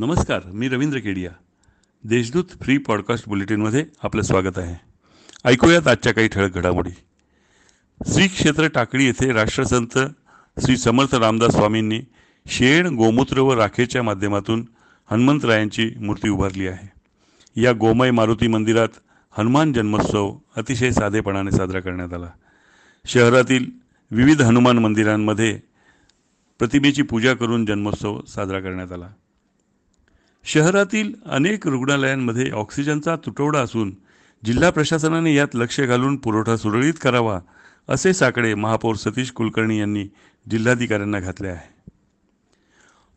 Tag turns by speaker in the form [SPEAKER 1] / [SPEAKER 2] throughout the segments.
[SPEAKER 1] नमस्कार मी Ravindra Kedia. Deshdoot free podcast बुलेटिनमध्ये आपलं स्वागत आहे. ऐकूयात आजच्या काही ठळक घडामोडी. श्री क्षेत्र टाकळी येथे राष्ट्रसंत श्री समर्थ रामदास स्वामींनी शेण गोमूत्र व राखेच्या माध्यमातून हनुमंतरायांची मूर्ती उभारली आहे. या गोमय मारुती मंदिरात हनुमान जन्मोत्सव अतिशय साधेपणाने साजरा करण्यात आला. शहरातील विविध हनुमान मंदिरांमध्ये प्रतिमेची पूजा करून जन्मोत्सव साजरा करण्यात आला. शहरातील अनेक रुग्णालयांमध्ये ऑक्सिजनचा तुटवडा असून जिल्हा प्रशासनाने यात लक्ष घालून पुरवठा सुरळीत करावा असे साकडे महापौर सतीश कुलकर्णी यांनी जिल्हाधिकाऱ्यांना घातले आहे.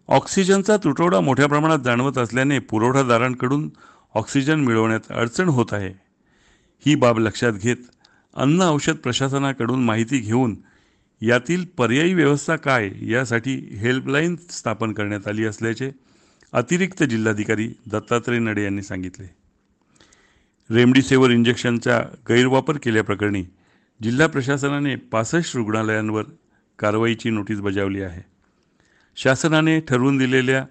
[SPEAKER 1] ऑक्सिजनचा तुटवडा मोठ्या प्रमाणात जाणवत असल्याने पुरवठादारांकडून ऑक्सिजन मिळवण्यात अडचण होत आहे. ही बाब लक्षात घेत अन्न औषध प्रशासनाकडून माहिती घेऊन यातील पर्यायी व्यवस्था काय यासाठी हेल्पलाईन स्थापन करण्यात आली असल्याचे अतिरिक्त जिल्हाधिकारी दत्तात्रय नडे यांनी सांगितले. रेमडिसिव्हर इंजेक्शनचा गैरवापर केल्याप्रकरणी जिल्हा प्रशासनाने पासष्ट रुग्णालयांवर कारवाईची नोटीस बजावली आहे. शासनाने ठरवून दिलेल्या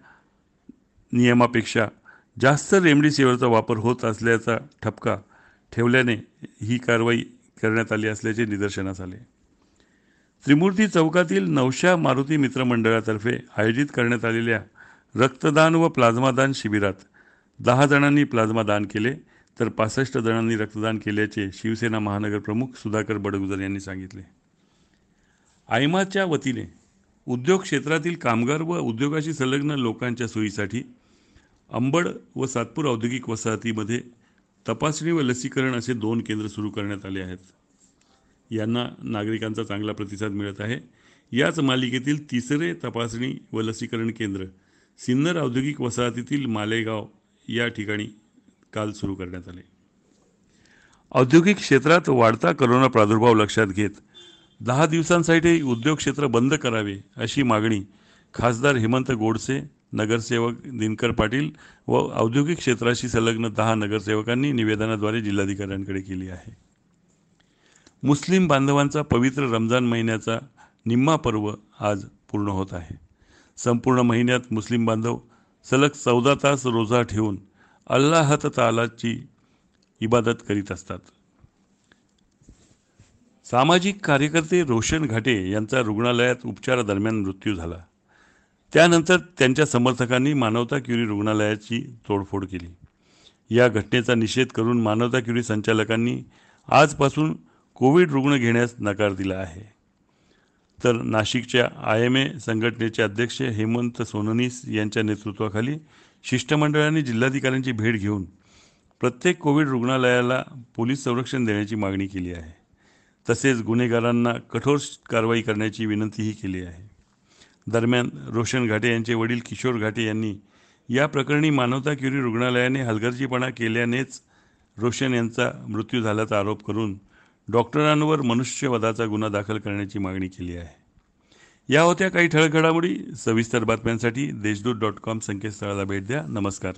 [SPEAKER 1] नियमापेक्षा जास्त रेमडिसिव्हिरचा वापर होत असल्याचा ठपका ठेवल्याने ही कारवाई करण्यात आली असल्याचे निदर्शनास आले. त्रिमूर्ती चौकातील नवशा मारुती मित्रमंडळातर्फे आयोजित करण्यात आलेल्या रक्तदान व प्लाझ्मादान शिबिरात दहा जणांनी प्लाझ्मा दान केले तर पासष्ट जणांनी रक्तदान केल्याचे शिवसेना महानगर प्रमुख सुधाकर बडगुजर यांनी सांगितले. आयमाच्या वतीने उद्योग क्षेत्रातील कामगार व उद्योगाशी संलग्न लोकांच्या सोयीसाठी अंबड व सातपूर औद्योगिक वसाहतीमध्ये तपासणी व लसीकरण असे दोन केंद्र सुरू करण्यात आले आहेत. यांना नागरिकांचा चांगला प्रतिसाद मिळत आहे. याच मालिकेतील तिसरे तपासणी व लसीकरण केंद्र सिन्नर औद्योगिक वसाहतीतील मालेगाव या ठिकाणी काल सुरू करण्यात आले. औद्योगिक क्षेत्रात वाढता करोना प्रादुर्भाव लक्षात घेत दहा दिवसांसाठी उद्योग क्षेत्र बंद करावे अशी मागणी खासदार हेमंत गोडसे नगरसेवक दिनकर पाटील व औद्योगिक क्षेत्राशी संलग्न दहा नगरसेवकांनी निवेदनाद्वारे जिल्हाधिकाऱ्यांकडे केली आहे. मुस्लिम बांधवांचा पवित्र रमजान महिन्याचा निम्मा पर्व आज पूर्ण होत आहे. संपूर्ण महिन्यात मुस्लिम बांधव सलग चौदा तास रोजा ठेवून अल्लाहत तालाची इबादत करीत असतात. सामाजिक कार्यकर्ते रोशन घाटे यांचा रुग्णालयात उपचारादरम्यान मृत्यू झाला. त्यानंतर त्यांच्या समर्थकांनी मानवता क्युरी रुग्णालयाची तोडफोड केली. या घटनेचा निषेध करून मानवता क्युरी संचालकांनी आजपासून कोविड रुग्ण घेण्यास नकार दिला आहे. तर नाशिकच्या आय एम ए संघटनेचे अध्यक्ष हेमंत सोननीस यांच्या नेतृत्वाखाली शिष्टमंडळाने जिल्हाधिकाऱ्यांची भेट घेऊन प्रत्येक कोविड रुग्णालयाला पोलीस संरक्षण देण्याची मागणी केली आहे. तसेच गुन्हेगारांना कठोर कारवाई करण्याची विनंतीही केली आहे. दरम्यान रोशन घाटे यांचे वडील किशोर घाटे यांनी या प्रकरणी मानवता क्युरी रुग्णालयाने हलगर्जीपणा केल्यानेच रोशन यांचा मृत्यू झाल्याचा आरोप करून डॉक्टरांवर मनुष्यवधाचा गुन्हा दाखल करण्याची मागणी केली आहे. या होत्या काही ठळक घडामोडी. सविस्तर बातम्यांसाठी देशदूत डॉट कॉम संकेतस्थळाला भेट द्या. नमस्कार.